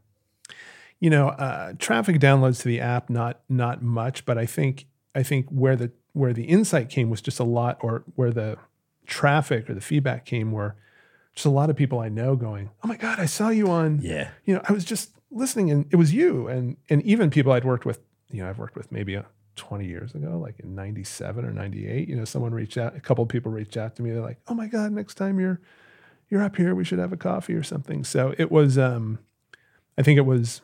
you know, uh, traffic downloads to the app not not much, but I think I think where the where the insight came was just a lot, or where the traffic or the feedback came were just a lot of people I know going, "Oh my god, I saw you on." Yeah. You know, I was just listening, and it was you, and and even people I'd worked with. You know, I've worked with maybe. uh 20 years ago, like in 97 or 98, you know, someone reached out, a couple of people reached out to me. They're like, Oh my God, next time you're, you're up here, we should have a coffee or something. So it was, um, I think it was,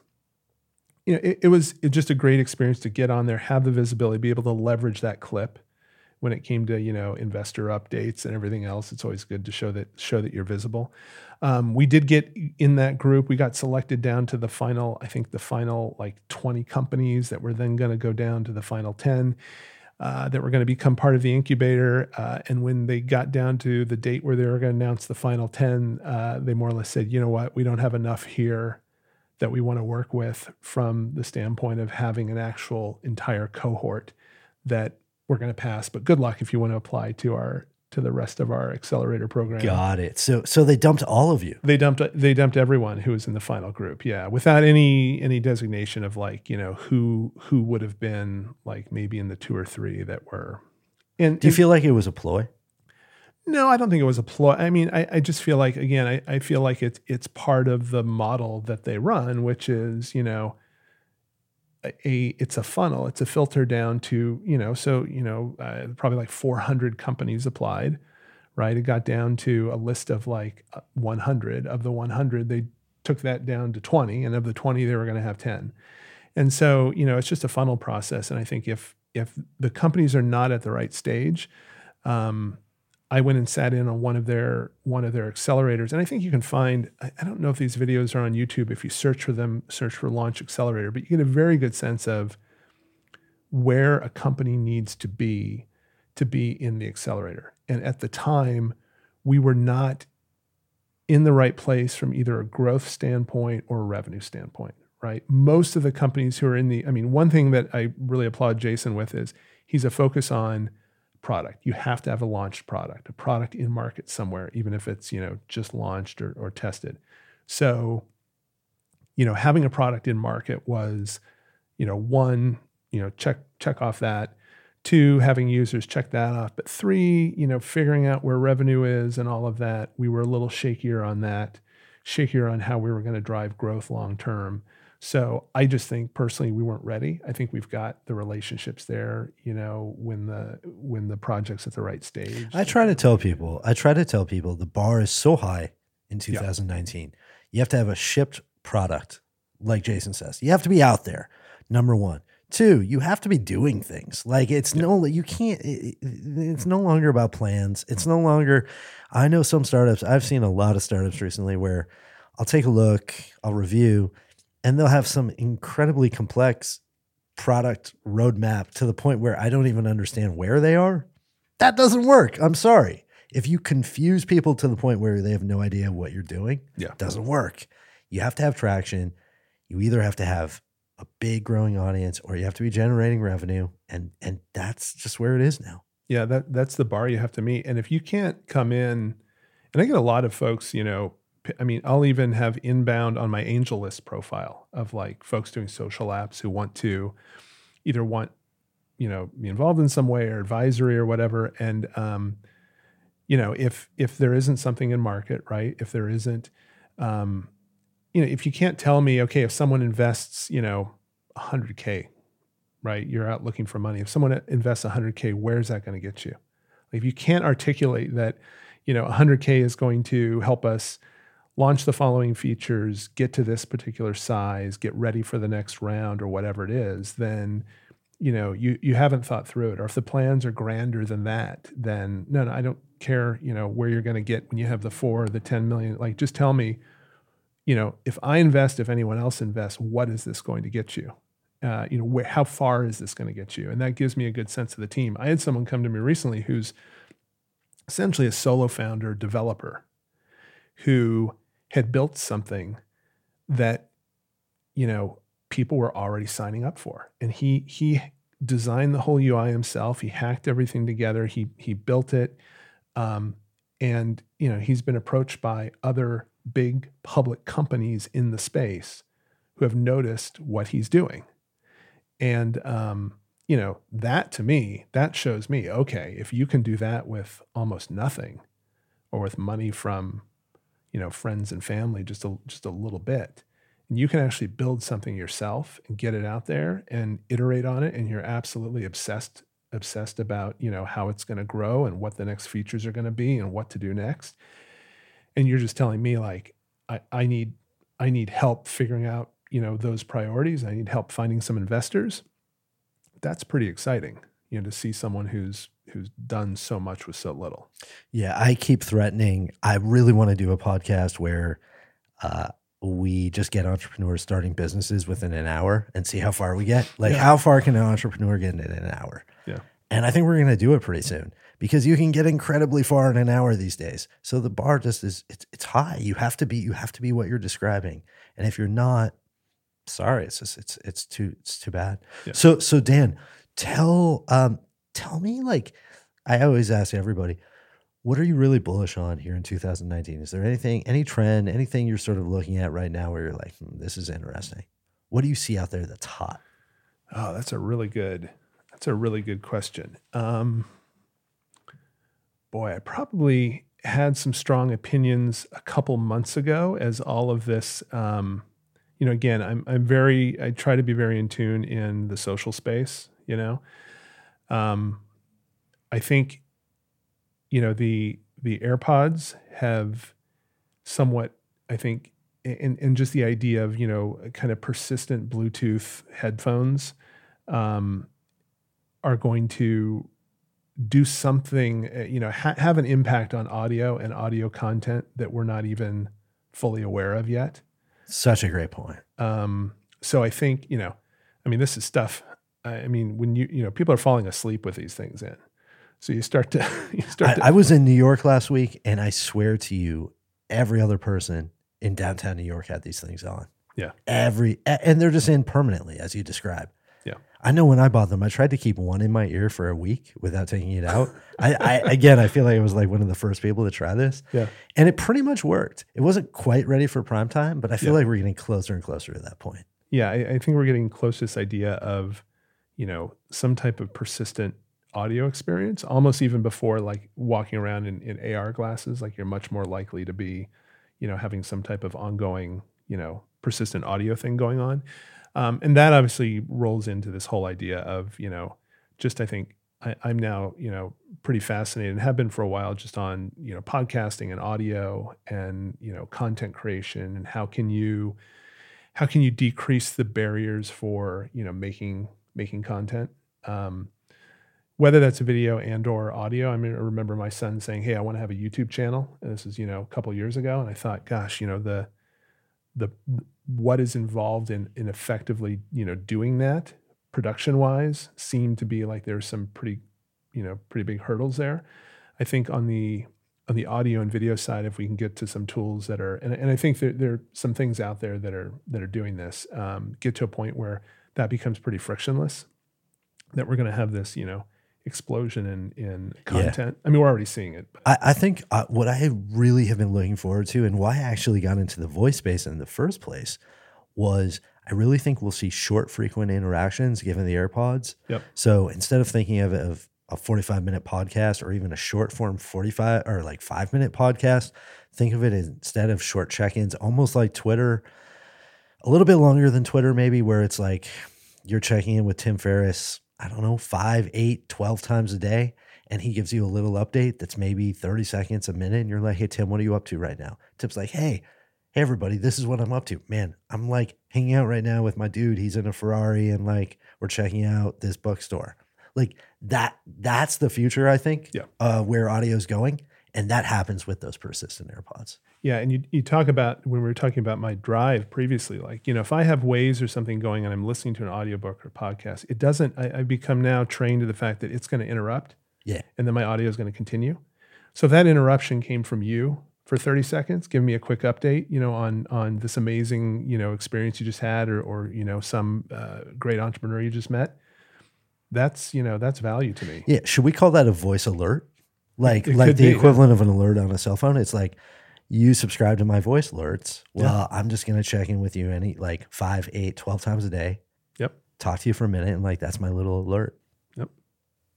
you know, it, it was just a great experience to get on there, have the visibility, be able to leverage that clip when it came to you know investor updates and everything else. It's always good to show that show that you're visible. Um, we did get in that group. We got selected down to the final. I think the final like 20 companies that were then going to go down to the final 10. Uh, that were going to become part of the incubator. Uh, and when they got down to the date where they were going to announce the final 10, uh, they more or less said, you know what, we don't have enough here that we want to work with from the standpoint of having an actual entire cohort that we're going to pass. But good luck if you want to apply to our to the rest of our accelerator program. Got it. So so they dumped all of you. They dumped they dumped everyone who was in the final group. Yeah, without any any designation of like you know who who would have been like maybe in the two or three that were. And, Do you and- feel like it was a ploy? no, I don't think it was a ploy. I mean, I, I just feel like again, I, I feel like it's it's part of the model that they run, which is you know, a, it's a funnel, it's a filter down to you know, so you know, uh, probably like 400 companies applied, right? It got down to a list of like uh, 100. Of the 100, they took that down to 20, and of the 20, they were going to have 10. And so you know, it's just a funnel process. And I think if if the companies are not at the right stage, um, I went and sat in on one of their one of their accelerators, and I think you can find. I, don't know if these videos are on YouTube. If you search for them, search for Launch Accelerator, but you get a very good sense of where a company needs to be to be in the accelerator. And at the time, we were not in the right place from either a growth standpoint or a revenue standpoint. Right. Most of the companies who are in the, I mean, one thing that I really applaud Jason with is he's a focus on product. You have to have a launched product, a product in market somewhere, even if it's, you know, just launched or, or tested. So, you know, having a product in market was, you know, one, you know, check check off that. Two, having users check that off. But three, you know, figuring out where revenue is and all of that. We were a little shakier on that, shakier on how we were going to drive growth long term. So I just think personally we weren't ready. I think we've got the relationships there, you know, when the when the project's at the right stage. I try to tell people, I try to tell people the bar is so high in 2019. You have to have a shipped product, like Jason says. You have to be out there. Number one. Two, you have to be doing things. Like it's no, you can't. It- it's no longer about plans. It's no longer. I know some startups. I've seen a lot of startups recently where I'll take a look, I'll review, and they'll have some incredibly complex product roadmap to the point where I don't even understand where they are. That doesn't work. I'm sorry. If you confuse people to the point where they have no idea what you're doing, Yeah. it doesn't work. You have to have traction. You either have to have a big growing audience or you have to be generating revenue and and that's just where it is now. Yeah, that that's the bar you have to meet. And if you can't come in, and I get a lot of folks, you know, I mean, I'll even have inbound on my angel list profile of like folks doing social apps who want to either want, you know, be involved in some way or advisory or whatever. And, um, you know, if if there isn't something in market, right? If there isn't, um, you know, if you can't tell me, okay, if someone invests, you know, 100k, right? You're out looking for money. If someone invests 100k, where's that going to get you? If you can't articulate that, you know, 100K is going to help us launch the following features, get to this particular size, get ready for the next round or whatever it is, then you know you you haven't thought through it. Or if the plans are grander than that then no no i don't care you know where you're going to get when you have the 4 or the 10 million. Like just tell me you know if i invest if anyone else invests what is this going to get you? Uh, you know where, how far is this going to get you? And that gives me a good sense of the team. I had someone come to me recently who's essentially a solo founder developer who had built something that you know people were already signing up for. And he he designed the whole ui himself. He hacked everything together. He he built it. Um, and you know he's been approached by other big public companies in the space who have noticed what he's doing. And um, you know, that to me, that shows me, okay, if you can do that with almost nothing or with money from, you know, friends and family, just a, just a little bit, and you can actually build something yourself and get it out there and iterate on it. And you're absolutely obsessed, obsessed about, you know, how it's going to grow and what the next features are going to be and what to do next. And you're just telling me like, I, I need, I need help figuring out, you know, those priorities. I need help finding some investors that's pretty exciting, you know, to see someone who's who's done so much with so little. Yeah, I keep threatening. I really want to do a podcast where uh, we just get entrepreneurs starting businesses within an hour and see how far we get. Like, yeah. how far can an entrepreneur get in an hour? Yeah. And I think we're going to do it pretty soon because you can get incredibly far in an hour these days. So the bar just is it's it's high. You have to be you have to be what you're describing. And if you're not, sorry, it's just it's it's too it's too bad. Yeah. So so Dan, tell um tell me like I always ask everybody, what are you really bullish on here in 2019? Is there anything, any trend, anything you're sort of looking at right now where you're like, hmm, this is interesting? What do you see out there that's hot? Oh, that's a really good. That's a really good question. Um, boy, I probably had some strong opinions a couple months ago as all of this um, you know, again, I'm I'm very I try to be very in tune in the social space. You know, um, I think, you know, the the AirPods have somewhat, I think, and and just the idea of you know kind of persistent Bluetooth headphones um, are going to do something, uh, you know, ha- have an impact on audio and audio content that we're not even fully aware of yet. Such a great point. Um, so I think, you know, I mean, this is stuff. I mean, when you, you know, people are falling asleep with these things in. So you start to, you start I, to, I was in New York last week and I swear to you, every other person in downtown New York had these things on. Yeah. Every, and they're just in permanently, as you describe. Yeah. I know when I bought them, I tried to keep one in my ear for a week without taking it out. I, I, again, I feel like I was like one of the first people to try this. Yeah. And it pretty much worked. It wasn't quite ready for prime time, but I feel yeah. like we're getting closer and closer to that point. Yeah, I, I think we're getting close to this idea of, you know, some type of persistent audio experience, almost even before like walking around in, in AR glasses. Like you're much more likely to be, you know, having some type of ongoing, you know, persistent audio thing going on. Um, and that obviously rolls into this whole idea of, you know, just I think I, am now, you know, pretty fascinated and have been for a while just on, you know, podcasting and audio and, you know, content creation and how can you, how can you decrease the barriers for, you know, making, making content. Um, whether that's a video and or audio. I mean, I remember my son saying, "Hey, I want to have a YouTube channel." And this is, you know, a couple years ago, and I thought, "Gosh, you know, the the what is involved in in effectively you know doing that production wise seemed to be like there's some pretty you know pretty big hurdles there i think on the on the audio and video side if we can get to some tools that are and, and i think there, there are some things out there that are that are doing this um, get to a point where that becomes pretty frictionless that we're going to have this you know explosion in in content. I mean, we're already seeing it. I, I think uh, what I really have been looking forward to and why I actually got into the voice space in the first place was I really think we'll see short, frequent interactions given the AirPods. Yep. So instead of thinking of, of a 45 minute podcast or even a short form 45 or like five minute podcast, think of it instead of short check ins, almost like Twitter, a little bit longer than Twitter, maybe, where it's like you're checking in with Tim Ferriss, I don't know, five, eight, 12 times a day. And he gives you a little update that's maybe 30 seconds, a minute. And you're like, hey, Tim, what are you up to right now? Tim's like, hey, hey, everybody, this is what I'm up to. Man, I'm like hanging out right now with my dude. He's in a Ferrari and like we're checking out this bookstore. Like that, that's the future, I think, Yeah. uh, where audio's going. And that happens with those persistent AirPods. Yeah, and you you talk about when we were talking about my drive previously, like you know, if I have Waze or something going and I'm listening to an audiobook or podcast, it doesn't. I, I become now trained to the fact that it's going to interrupt, Yeah. and then my audio is going to continue. So if that interruption came from you for 30 seconds, give me a quick update, you know, on on this amazing you know experience you just had, or or you know some uh, great entrepreneur you just met. That's you know that's value to me. Yeah. Should we call that a voice alert? Like It like the be, yeah. equivalent of an alert on a cell phone. It's like you subscribe to my voice alerts. Well, I'm just gonna check in with you any like five, eight, 12 times a day, Yep. talk to you for a minute, and like that's my little alert. Yep.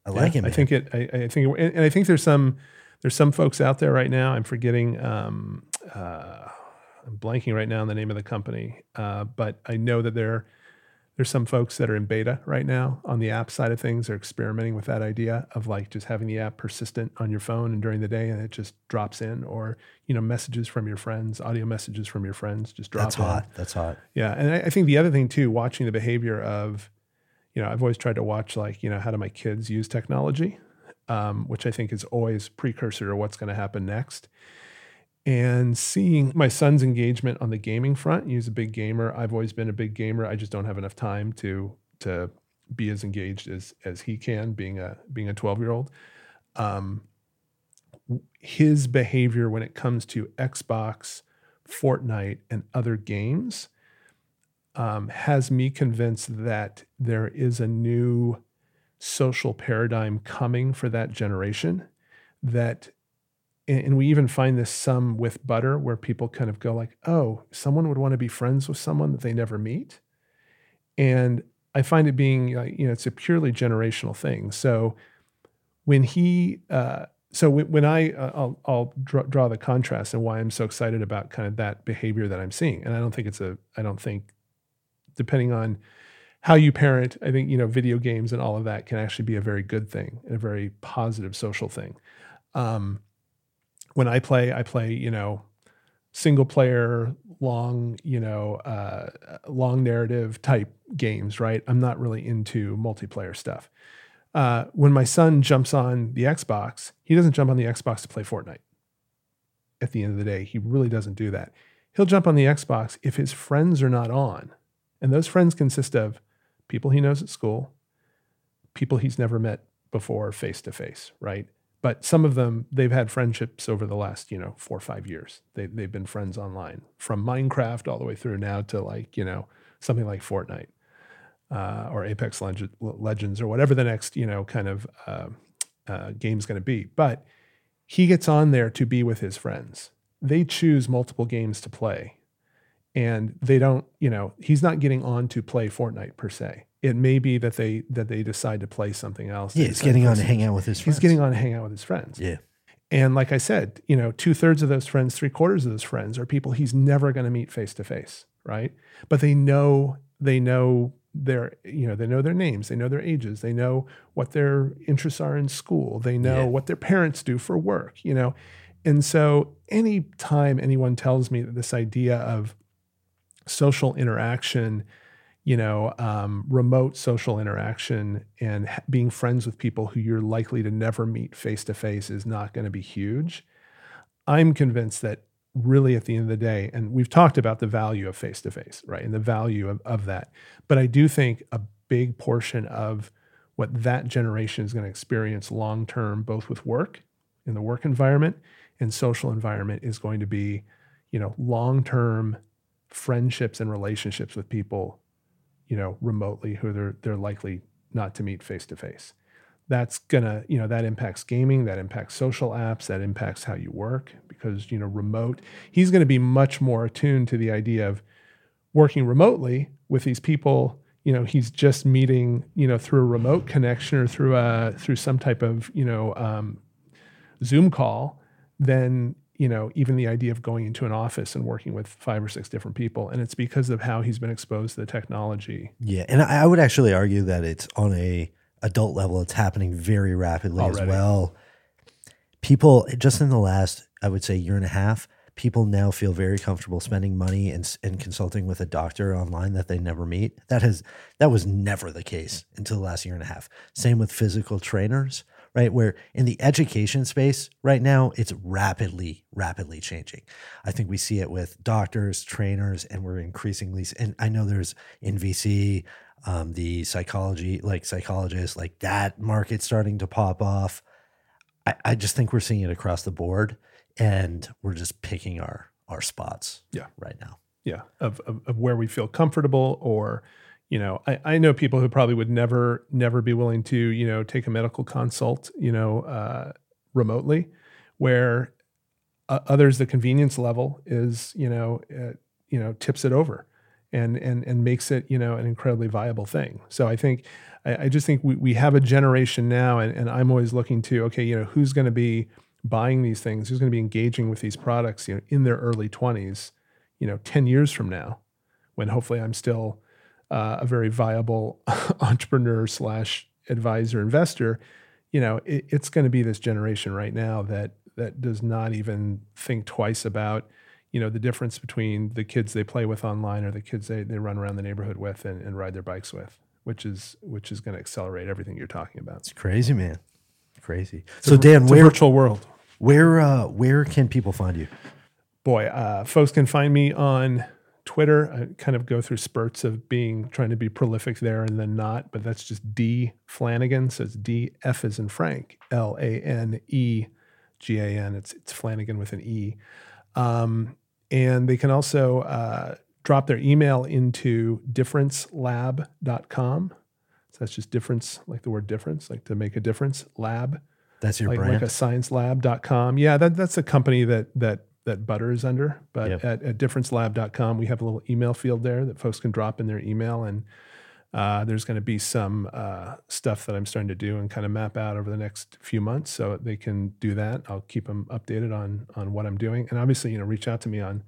I like Yeah, it. Man. I think it. I, I think, it, and and I think there's some there's some folks out there right now. I'm forgetting. Um, uh, I'm blanking right now on the name of the company, uh, but I know that there there's some folks that are in beta right now on the app side of things. They're experimenting with that idea of like just having the app persistent on your phone and during the day, and it just drops in, or you know, messages from your friends, audio messages from your friends, just drop that's in. hot. That's hot. Yeah, and I, I think the other thing too, watching the behavior of, you know, I've always tried to watch like, you know, how do my kids use technology, um, which I think is always precursor to what's going to happen next. And seeing my son's engagement on the gaming front, he's a big gamer. I've always been a big gamer. I just don't have enough time to to be as engaged as as he can, being a being a twelve year old. Um, his behavior when it comes to Xbox, Fortnite, and other games um, has me convinced that there is a new social paradigm coming for that generation that and we even find this some with butter where people kind of go like oh someone would want to be friends with someone that they never meet? And i find it being like you know it's a purely generational thing. So when he uh, so when, when i uh, i'll, I'll draw, draw the contrast and why i'm so excited about kind of that behavior that i'm seeing. And i don't think it's a i don't think depending on how you parent, I think you know video games and all of that can actually be a very good thing and a very positive social thing. Um, when I play, I play you know single player, long you know uh, long narrative type games. Right, I'm not really into multiplayer stuff. Uh, when my son jumps on the Xbox, he doesn't jump on the Xbox to play Fortnite. At the end of the day, he really doesn't do that. He'll jump on the Xbox if his friends are not on. And those friends consist of people he knows at school, people he's never met before face to face, right? But some of them, they've had friendships over the last, you know, four or five years. They, they've been friends online from Minecraft all the way through now to like, you know, something like Fortnite uh, or Apex Leg- Legends or whatever the next, you know, kind of uh, uh, game's going to be. But he gets on there to be with his friends. They choose multiple games to play and they don't you know he's not getting on to play fortnite per se it may be that they that they decide to play something else Yeah, he's getting on to hang out with his friends. he's getting on to hang out with his friends Yeah. and like i said you know two-thirds of those friends three quarters of those friends are people he's never going to meet face to face right but they know they know their you know they know their names they know their ages they know what their interests are in school they know Yeah. what their parents do for work you know and so anytime anyone tells me that this idea of social interaction, you know, um, remote social interaction and ha- being friends with people who you're likely to never meet face to face is not going to be huge. I'm convinced that really at the end of the day, and we've talked about the value of face to face, right? And the value of, of that. But I do think a big portion of what that generation is going to experience long term, both with work in the work environment and social environment, is going to be, you know, long term friendships and relationships with people, you know, remotely who they're they're likely not to meet face to face. that's gonna you know that impacts gaming that impacts social apps that impacts how you work because you know remote he's to be much more attuned to the idea of working remotely with these people you know he's just meeting you know through a remote connection or through a through some type of you know um, zoom call then you know even the idea of going into an office and working with five or six different people and it's because of how he's been exposed to the technology Yeah, and I I would actually argue that it's on a adult level. It's happening very rapidly as well. People just in the last, I would say, year and a half, people now feel very comfortable spending money and, and consulting with a doctor online that they never meet. That has that was never the case until the last year and a half. Same with physical trainers, right? Where in the education space right now, it's rapidly, rapidly changing. I think we see it with doctors, trainers, and we're increasingly. And I know there's in VC, um, the psychology, like psychologists, like that market starting to pop off. I, I just think we're seeing it across the board, and we're just picking our our spots. Yeah. right now. yeah of, of, of where we feel comfortable or you know I, I know people who probably would never never be willing to you know take a medical consult you know uh, remotely where uh, others the convenience level is you know uh, you know tips it over and and and makes it you know an incredibly viable thing. So i think i, I just think we, we have a generation now and, and i'm always looking to okay you know who's going to be buying these things? Who's going to be engaging with these products you know in their early 20s you know 10 years from now when hopefully i'm still uh, a very viable entrepreneur slash advisor investor you know it, it's going to be this generation right now that that does not even think twice about you know the difference between the kids they play with online or the kids they, they run around the neighborhood with and, and ride their bikes with which is which is going to accelerate everything you're talking about It's crazy, man. Crazy. It's So, vir- Dan, a where virtual world where uh, where can people find you? boy, uh, folks can find me on Twitter. I kind of go through spurts of being trying to be prolific there and then not, but that's just D Flanegan. So it's D F as in Frank, L A N E G A N. It's it's Flanagan with an E. Um, and they can also uh, drop their email into differencelab.com. So that's just difference, like the word difference, like to make a difference, lab That's your like, brand. like a sciencelab.com. Yeah, that, that's a company that that that Butter is under. But Yep. at, at differencelab.com, we have a little email field there that folks can drop in their email. And uh, there's going to be some uh, stuff that I'm starting to do and kind of map out over the next few months so they can do that. I'll keep them updated on on what I'm doing. And obviously, you know, reach out to me on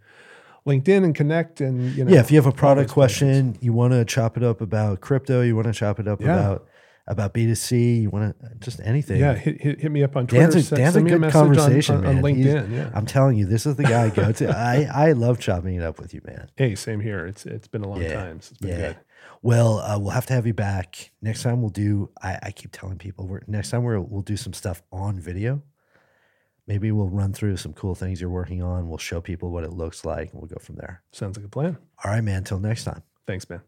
LinkedIn and connect. And, you know, yeah, if you have a product question, you want to chop it up about crypto, you want to chop it up Yeah. about about B2C, you want to just anything. Yeah, hit, hit, hit me up on Twitter. Dan's a, send, Dan's send a good message conversation, on, man. on He's- LinkedIn. yeah. I'm telling you, this is the guy I go to. I, I love chopping it up with you, man. Hey, same here. It's it's been a long Yeah, time. So it's been yeah. good. Well, uh, we'll have to have you back next time. We'll do. I, I keep telling people we're next time we're, we'll do some stuff on video. Maybe we'll run through some cool things you're working on. We'll show people what it looks like, and we'll go from there. Sounds like a plan. All right, man. Until next time. Thanks, man.